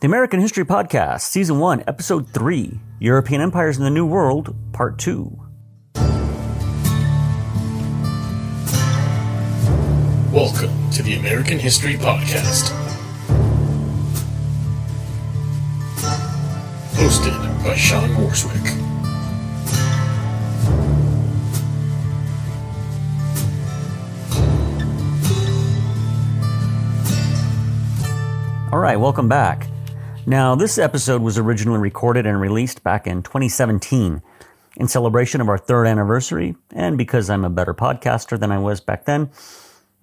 The American History Podcast, Season 1, Episode 3 European Empires in the New World, Part 2. Welcome to the American History Podcast. Hosted by Sean Morswick. All right, welcome back. Now, this episode was originally recorded and released back in 2017 in celebration of our third anniversary, and because I'm a better podcaster than I was back then.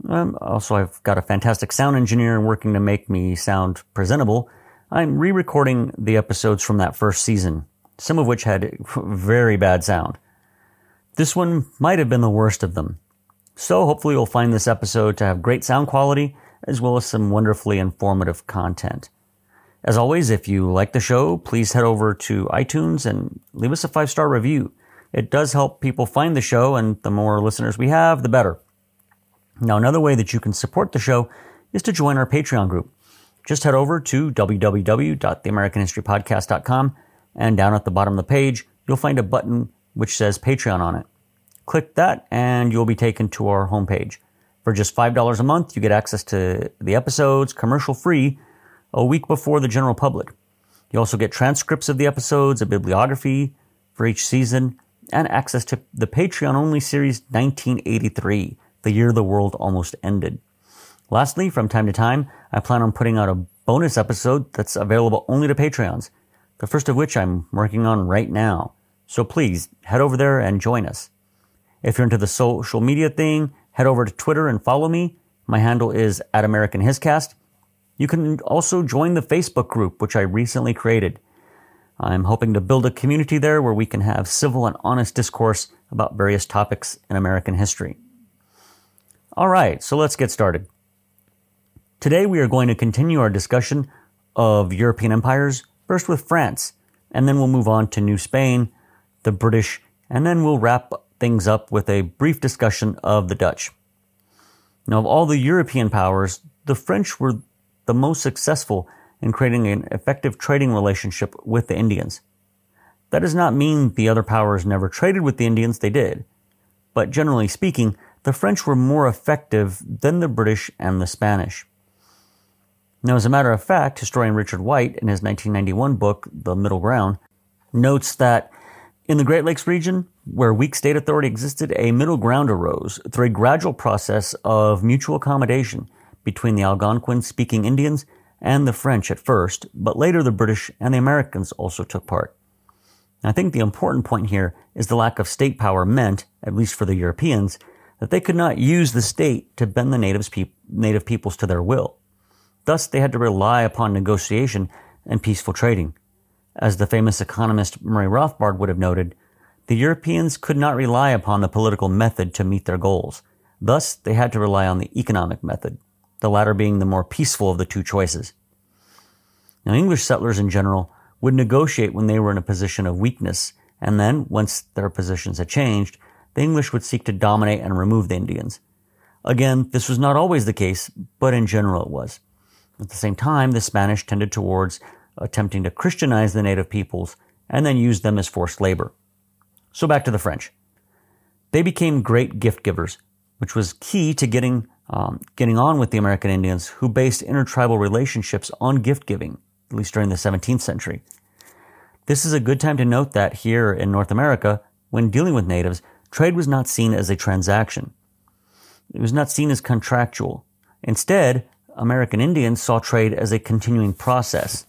Um, also, I've got a fantastic sound engineer working to make me sound presentable. I'm re-recording the episodes from that first season, some of which had very bad sound. This one might have been the worst of them. So hopefully you'll find this episode to have great sound quality as well as some wonderfully informative content. As always, if you like the show, please head over to iTunes and leave us a five star review. It does help people find the show, and the more listeners we have, the better. Now, another way that you can support the show is to join our Patreon group. Just head over to www.theamericanhistorypodcast.com, and down at the bottom of the page, you'll find a button which says Patreon on it. Click that, and you'll be taken to our homepage. For just $5 a month, you get access to the episodes commercial free a week before the general public. You also get transcripts of the episodes, a bibliography for each season, and access to the Patreon only series 1983, the year the world almost ended. Lastly, from time to time, I plan on putting out a bonus episode that's available only to Patreons, the first of which I'm working on right now. So please head over there and join us. If you're into the social media thing, head over to Twitter and follow me. My handle is at American Hiscast. You can also join the Facebook group, which I recently created. I'm hoping to build a community there where we can have civil and honest discourse about various topics in American history. All right, so let's get started. Today we are going to continue our discussion of European empires, first with France, and then we'll move on to New Spain, the British, and then we'll wrap things up with a brief discussion of the Dutch. Now, of all the European powers, the French were the most successful in creating an effective trading relationship with the Indians. That does not mean the other powers never traded with the Indians, they did. But generally speaking, the French were more effective than the British and the Spanish. Now, as a matter of fact, historian Richard White, in his 1991 book, The Middle Ground, notes that in the Great Lakes region, where weak state authority existed, a middle ground arose through a gradual process of mutual accommodation between the Algonquin speaking Indians and the French at first, but later the British and the Americans also took part. I think the important point here is the lack of state power meant, at least for the Europeans, that they could not use the state to bend the natives native peoples to their will. Thus, they had to rely upon negotiation and peaceful trading. As the famous economist Murray Rothbard would have noted, the Europeans could not rely upon the political method to meet their goals. Thus, they had to rely on the economic method the latter being the more peaceful of the two choices. Now, English settlers in general would negotiate when they were in a position of weakness, and then, once their positions had changed, the English would seek to dominate and remove the Indians. Again, this was not always the case, but in general it was. At the same time, the Spanish tended towards attempting to Christianize the native peoples and then use them as forced labor. So back to the French. They became great gift givers, which was key to getting um, getting on with the American Indians who based intertribal relationships on gift giving, at least during the 17th century. This is a good time to note that here in North America, when dealing with natives, trade was not seen as a transaction. It was not seen as contractual. Instead, American Indians saw trade as a continuing process.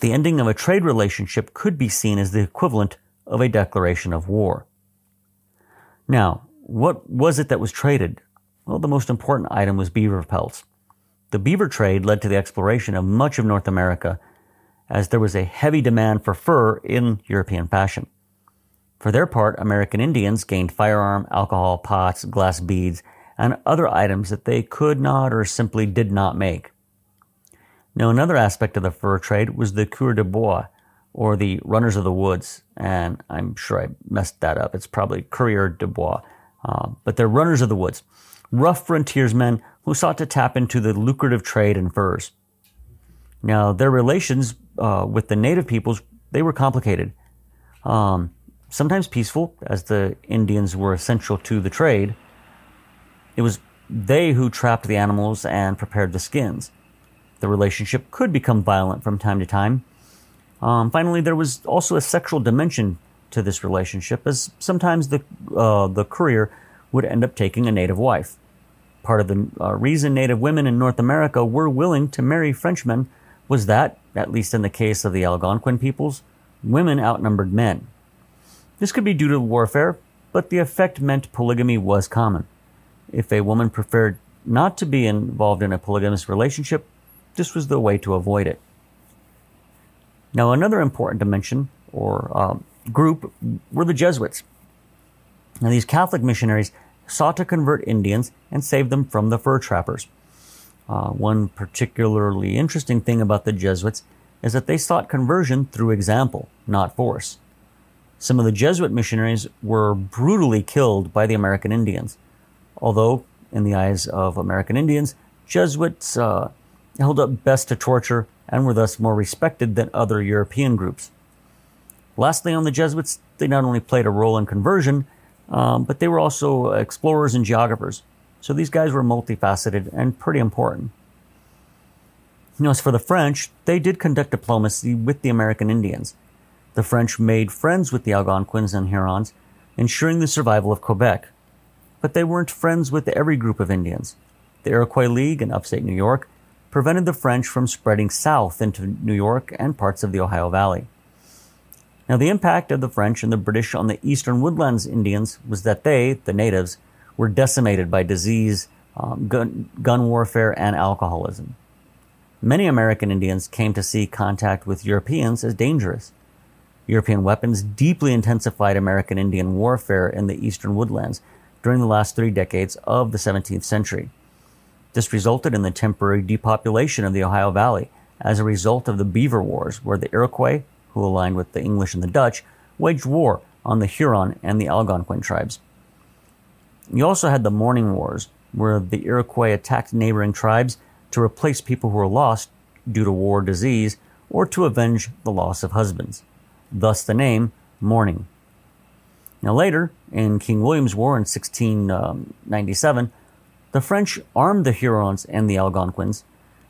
The ending of a trade relationship could be seen as the equivalent of a declaration of war. Now, what was it that was traded? Well, the most important item was beaver pelts. The beaver trade led to the exploration of much of North America as there was a heavy demand for fur in European fashion. For their part, American Indians gained firearm, alcohol, pots, glass beads, and other items that they could not or simply did not make. Now, another aspect of the fur trade was the coureurs de bois, or the runners of the woods, and I'm sure I messed that up. It's probably coureur de bois, uh, but they're runners of the woods rough frontiersmen who sought to tap into the lucrative trade in furs. Now, their relations uh, with the native peoples, they were complicated. Um, sometimes peaceful, as the Indians were essential to the trade. It was they who trapped the animals and prepared the skins. The relationship could become violent from time to time. Um, finally, there was also a sexual dimension to this relationship, as sometimes the uh, the courier would end up taking a native wife. Part of the uh, reason native women in North America were willing to marry Frenchmen was that, at least in the case of the Algonquin peoples, women outnumbered men. This could be due to warfare, but the effect meant polygamy was common. If a woman preferred not to be involved in a polygamous relationship, this was the way to avoid it. Now, another important dimension or um, group were the Jesuits. Now, these Catholic missionaries sought to convert Indians and save them from the fur trappers. Uh, one particularly interesting thing about the Jesuits is that they sought conversion through example, not force. Some of the Jesuit missionaries were brutally killed by the American Indians, although, in the eyes of American Indians, Jesuits uh, held up best to torture and were thus more respected than other European groups. Lastly, on the Jesuits, they not only played a role in conversion, um, but they were also explorers and geographers. So these guys were multifaceted and pretty important. You as for the French, they did conduct diplomacy with the American Indians. The French made friends with the Algonquins and Hurons, ensuring the survival of Quebec. But they weren't friends with every group of Indians. The Iroquois League in upstate New York prevented the French from spreading south into New York and parts of the Ohio Valley. Now, the impact of the French and the British on the eastern woodlands Indians was that they, the natives, were decimated by disease, um, gun, gun warfare, and alcoholism. Many American Indians came to see contact with Europeans as dangerous. European weapons deeply intensified American Indian warfare in the eastern woodlands during the last three decades of the 17th century. This resulted in the temporary depopulation of the Ohio Valley as a result of the Beaver Wars, where the Iroquois who aligned with the English and the Dutch, waged war on the Huron and the Algonquin tribes. You also had the Mourning Wars, where the Iroquois attacked neighboring tribes to replace people who were lost due to war, disease, or to avenge the loss of husbands. Thus the name Mourning. Now later, in King William's War in 1697, the French armed the Hurons and the Algonquins,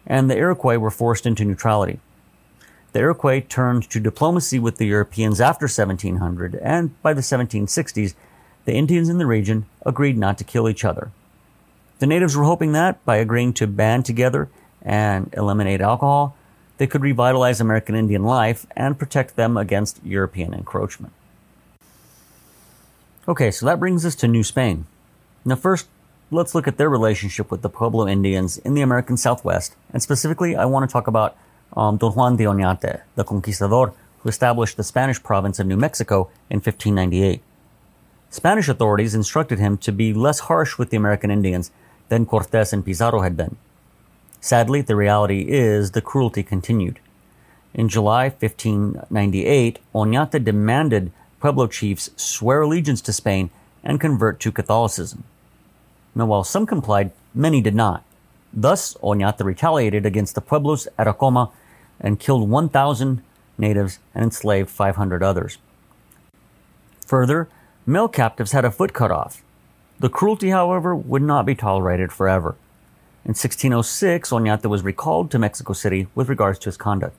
and the Iroquois were forced into neutrality. The Iroquois turned to diplomacy with the Europeans after 1700, and by the 1760s, the Indians in the region agreed not to kill each other. The natives were hoping that, by agreeing to band together and eliminate alcohol, they could revitalize American Indian life and protect them against European encroachment. Okay, so that brings us to New Spain. Now, first, let's look at their relationship with the Pueblo Indians in the American Southwest, and specifically, I want to talk about um, Don Juan de Oñate, the conquistador who established the Spanish province of New Mexico in 1598. Spanish authorities instructed him to be less harsh with the American Indians than Cortes and Pizarro had been. Sadly, the reality is the cruelty continued. In July 1598, Oñate demanded Pueblo chiefs swear allegiance to Spain and convert to Catholicism. Now, while some complied, many did not. Thus, Oñate retaliated against the Pueblos at Acoma and killed 1,000 natives and enslaved 500 others. Further, male captives had a foot cut off. The cruelty, however, would not be tolerated forever. In 1606, Oñate was recalled to Mexico City with regards to his conduct.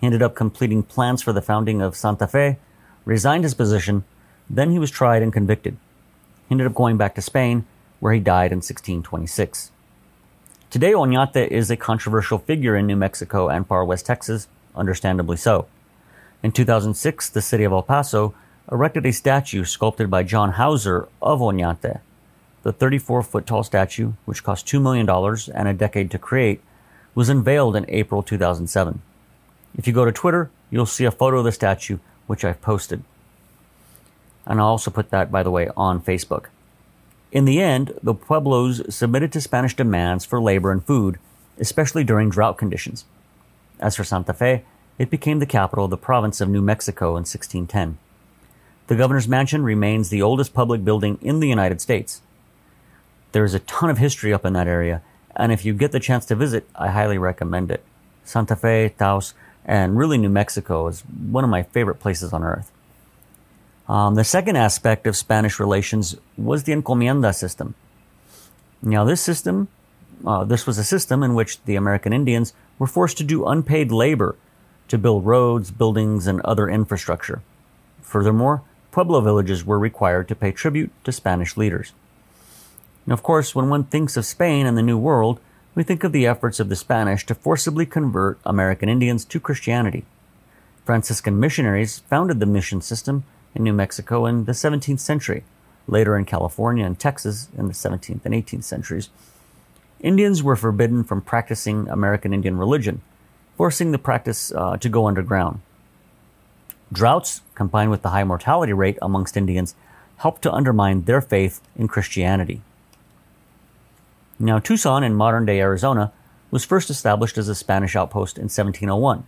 He ended up completing plans for the founding of Santa Fe, resigned his position, then he was tried and convicted. He ended up going back to Spain, where he died in 1626. Today, Oñate is a controversial figure in New Mexico and far west Texas, understandably so. In 2006, the city of El Paso erected a statue sculpted by John Houser of Oñate. The 34 foot tall statue, which cost $2 million and a decade to create, was unveiled in April 2007. If you go to Twitter, you'll see a photo of the statue, which I've posted. And I'll also put that, by the way, on Facebook. In the end, the Pueblos submitted to Spanish demands for labor and food, especially during drought conditions. As for Santa Fe, it became the capital of the province of New Mexico in 1610. The governor's mansion remains the oldest public building in the United States. There is a ton of history up in that area, and if you get the chance to visit, I highly recommend it. Santa Fe, Taos, and really New Mexico is one of my favorite places on earth. Um, the second aspect of Spanish relations was the encomienda system. Now, this system, uh, this was a system in which the American Indians were forced to do unpaid labor to build roads, buildings, and other infrastructure. Furthermore, Pueblo villages were required to pay tribute to Spanish leaders. And of course, when one thinks of Spain and the New World, we think of the efforts of the Spanish to forcibly convert American Indians to Christianity. Franciscan missionaries founded the mission system in New Mexico in the 17th century, later in California and Texas in the 17th and 18th centuries. Indians were forbidden from practicing American Indian religion, forcing the practice uh, to go underground. Droughts, combined with the high mortality rate amongst Indians, helped to undermine their faith in Christianity. Now, Tucson in modern day Arizona was first established as a Spanish outpost in 1701.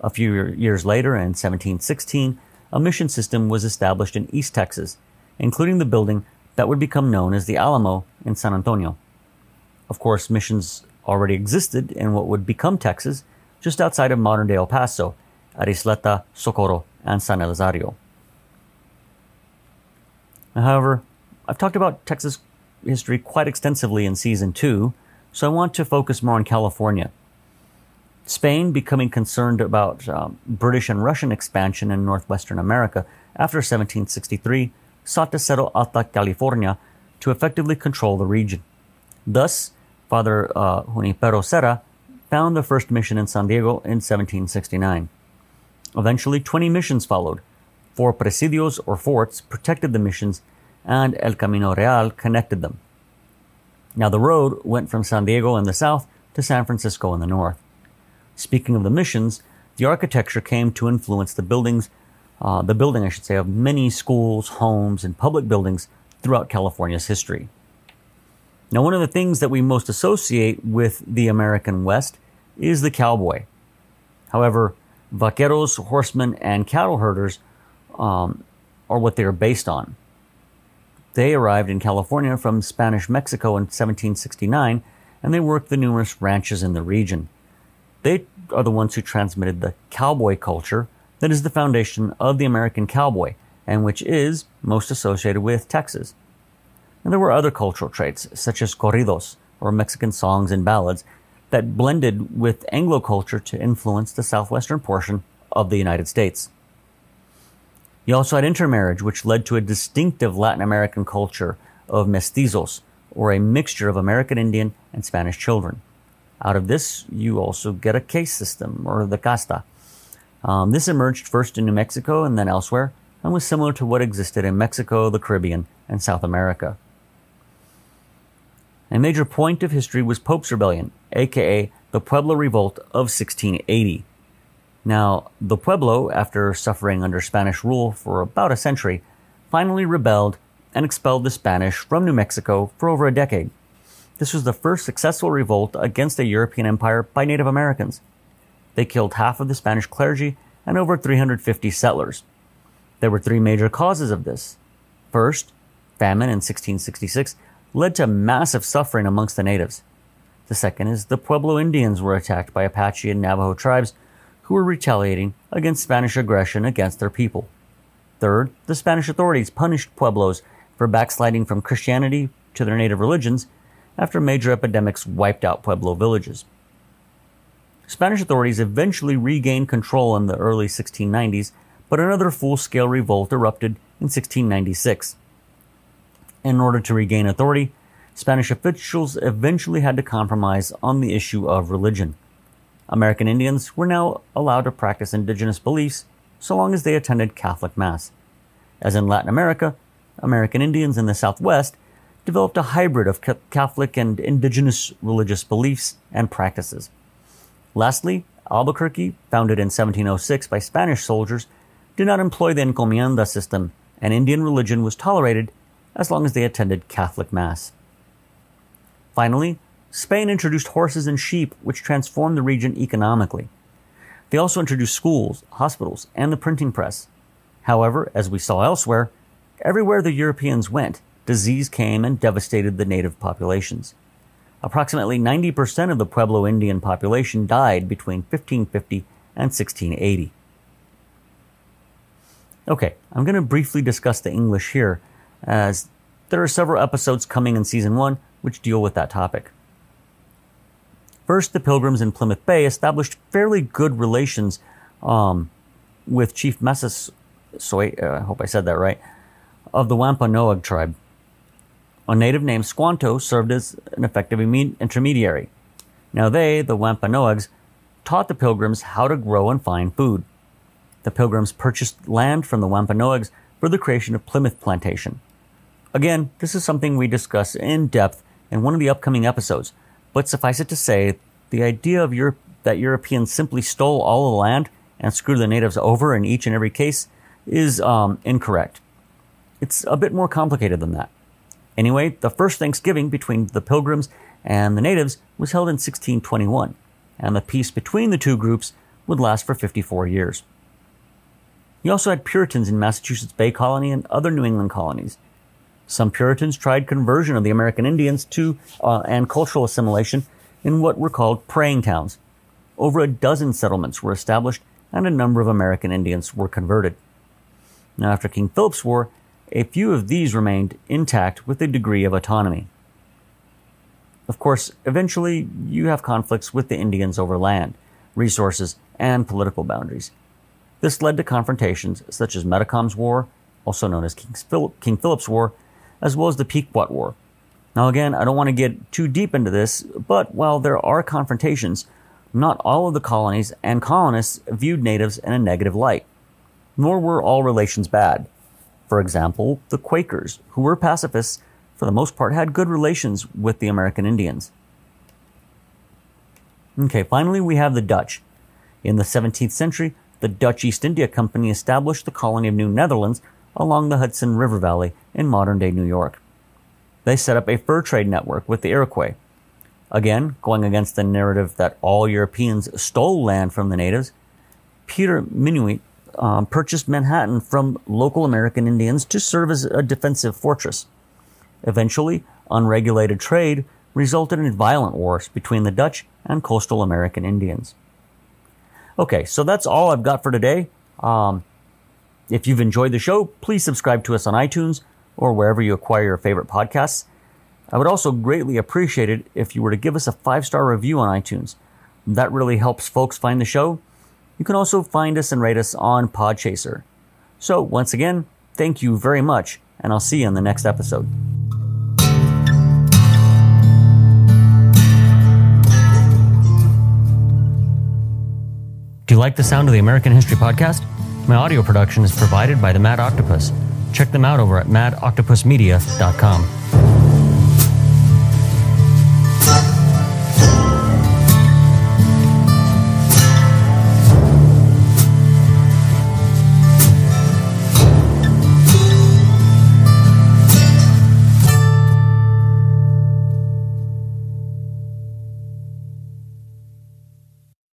A few years later, in 1716, a mission system was established in East Texas, including the building that would become known as the Alamo in San Antonio. Of course, missions already existed in what would become Texas, just outside of modern day El Paso, at Socorro, and San Elizario. However, I've talked about Texas history quite extensively in season two, so I want to focus more on California. Spain, becoming concerned about um, British and Russian expansion in northwestern America after 1763, sought to settle Alta California to effectively control the region. Thus, Father uh, Junipero Serra found the first mission in San Diego in 1769. Eventually, 20 missions followed. Four presidios or forts protected the missions, and El Camino Real connected them. Now, the road went from San Diego in the south to San Francisco in the north. Speaking of the missions, the architecture came to influence the buildings, uh, the building, I should say, of many schools, homes, and public buildings throughout California's history. Now, one of the things that we most associate with the American West is the cowboy. However, vaqueros, horsemen, and cattle herders um, are what they are based on. They arrived in California from Spanish Mexico in 1769, and they worked the numerous ranches in the region. They are the ones who transmitted the cowboy culture that is the foundation of the American cowboy, and which is most associated with Texas. And there were other cultural traits, such as corridos, or Mexican songs and ballads, that blended with Anglo culture to influence the southwestern portion of the United States. You also had intermarriage, which led to a distinctive Latin American culture of mestizos, or a mixture of American Indian and Spanish children. Out of this, you also get a caste system, or the casta. Um, this emerged first in New Mexico and then elsewhere, and was similar to what existed in Mexico, the Caribbean, and South America. A major point of history was Pope's Rebellion, aka the Pueblo Revolt of 1680. Now, the Pueblo, after suffering under Spanish rule for about a century, finally rebelled and expelled the Spanish from New Mexico for over a decade. This was the first successful revolt against a European empire by Native Americans. They killed half of the Spanish clergy and over 350 settlers. There were three major causes of this. First, famine in 1666 led to massive suffering amongst the natives. The second is the Pueblo Indians were attacked by Apache and Navajo tribes who were retaliating against Spanish aggression against their people. Third, the Spanish authorities punished Pueblos for backsliding from Christianity to their native religions after major epidemics wiped out Pueblo villages. Spanish authorities eventually regained control in the early 1690s, but another full scale revolt erupted in 1696. In order to regain authority, Spanish officials eventually had to compromise on the issue of religion. American Indians were now allowed to practice indigenous beliefs so long as they attended Catholic Mass. As in Latin America, American Indians in the Southwest developed a hybrid of Catholic and indigenous religious beliefs and practices. Lastly, Albuquerque, founded in 1706 by Spanish soldiers, did not employ the encomienda system, and Indian religion was tolerated as long as they attended Catholic Mass. Finally, Spain introduced horses and sheep, which transformed the region economically. They also introduced schools, hospitals, and the printing press. However, as we saw elsewhere, everywhere the Europeans went, disease came and devastated the native populations. Approximately 90% of the Pueblo Indian population died between 1550 and 1680. Okay, I'm going to briefly discuss the English here, as there are several episodes coming in season 1 which deal with that topic. First, the Pilgrims in Plymouth Bay established fairly good relations um, with Chief so uh, I hope I said that right, of the Wampanoag tribe. A native named Squanto served as an effective intermediary. Now they, the Wampanoags, taught the Pilgrims how to grow and find food. The Pilgrims purchased land from the Wampanoags for the creation of Plymouth Plantation. Again, this is something we discuss in depth in one of the upcoming episodes, but suffice it to say, the idea of Europe, that Europeans simply stole all the land and screwed the natives over in each and every case is um, incorrect. It's a bit more complicated than that. Anyway, the first Thanksgiving between the Pilgrims and the natives was held in 1621, and the peace between the two groups would last for 54 years. You also had Puritans in Massachusetts Bay Colony and other New England colonies. Some Puritans tried conversion of the American Indians to uh, and cultural assimilation in what were called praying towns. Over a dozen settlements were established, and a number of American Indians were converted. Now, after King Philip's War, a few of these remained intact with a degree of autonomy. Of course, eventually you have conflicts with the Indians over land, resources, and political boundaries. This led to confrontations such as Metacom's War, also known as King Philip's War, as well as the Pequot War. Now, again, I don't want to get too deep into this, but while there are confrontations, not all of the colonies and colonists viewed natives in a negative light, nor were all relations bad. For example, the Quakers, who were pacifists, for the most part had good relations with the American Indians. Okay, finally we have the Dutch. In the 17th century, the Dutch East India Company established the colony of New Netherlands along the Hudson River Valley in modern day New York. They set up a fur trade network with the Iroquois. Again, going against the narrative that all Europeans stole land from the natives, Peter Minuit um, purchased Manhattan from local American Indians to serve as a defensive fortress. Eventually, unregulated trade resulted in violent wars between the Dutch and coastal American Indians. Okay, so that's all I've got for today. Um, if you've enjoyed the show, please subscribe to us on iTunes or wherever you acquire your favorite podcasts. I would also greatly appreciate it if you were to give us a five star review on iTunes. That really helps folks find the show you can also find us and rate us on Podchaser. So, once again, thank you very much, and I'll see you in the next episode. Do you like the sound of the American History Podcast? My audio production is provided by the Mad Octopus. Check them out over at madoctopusmedia.com.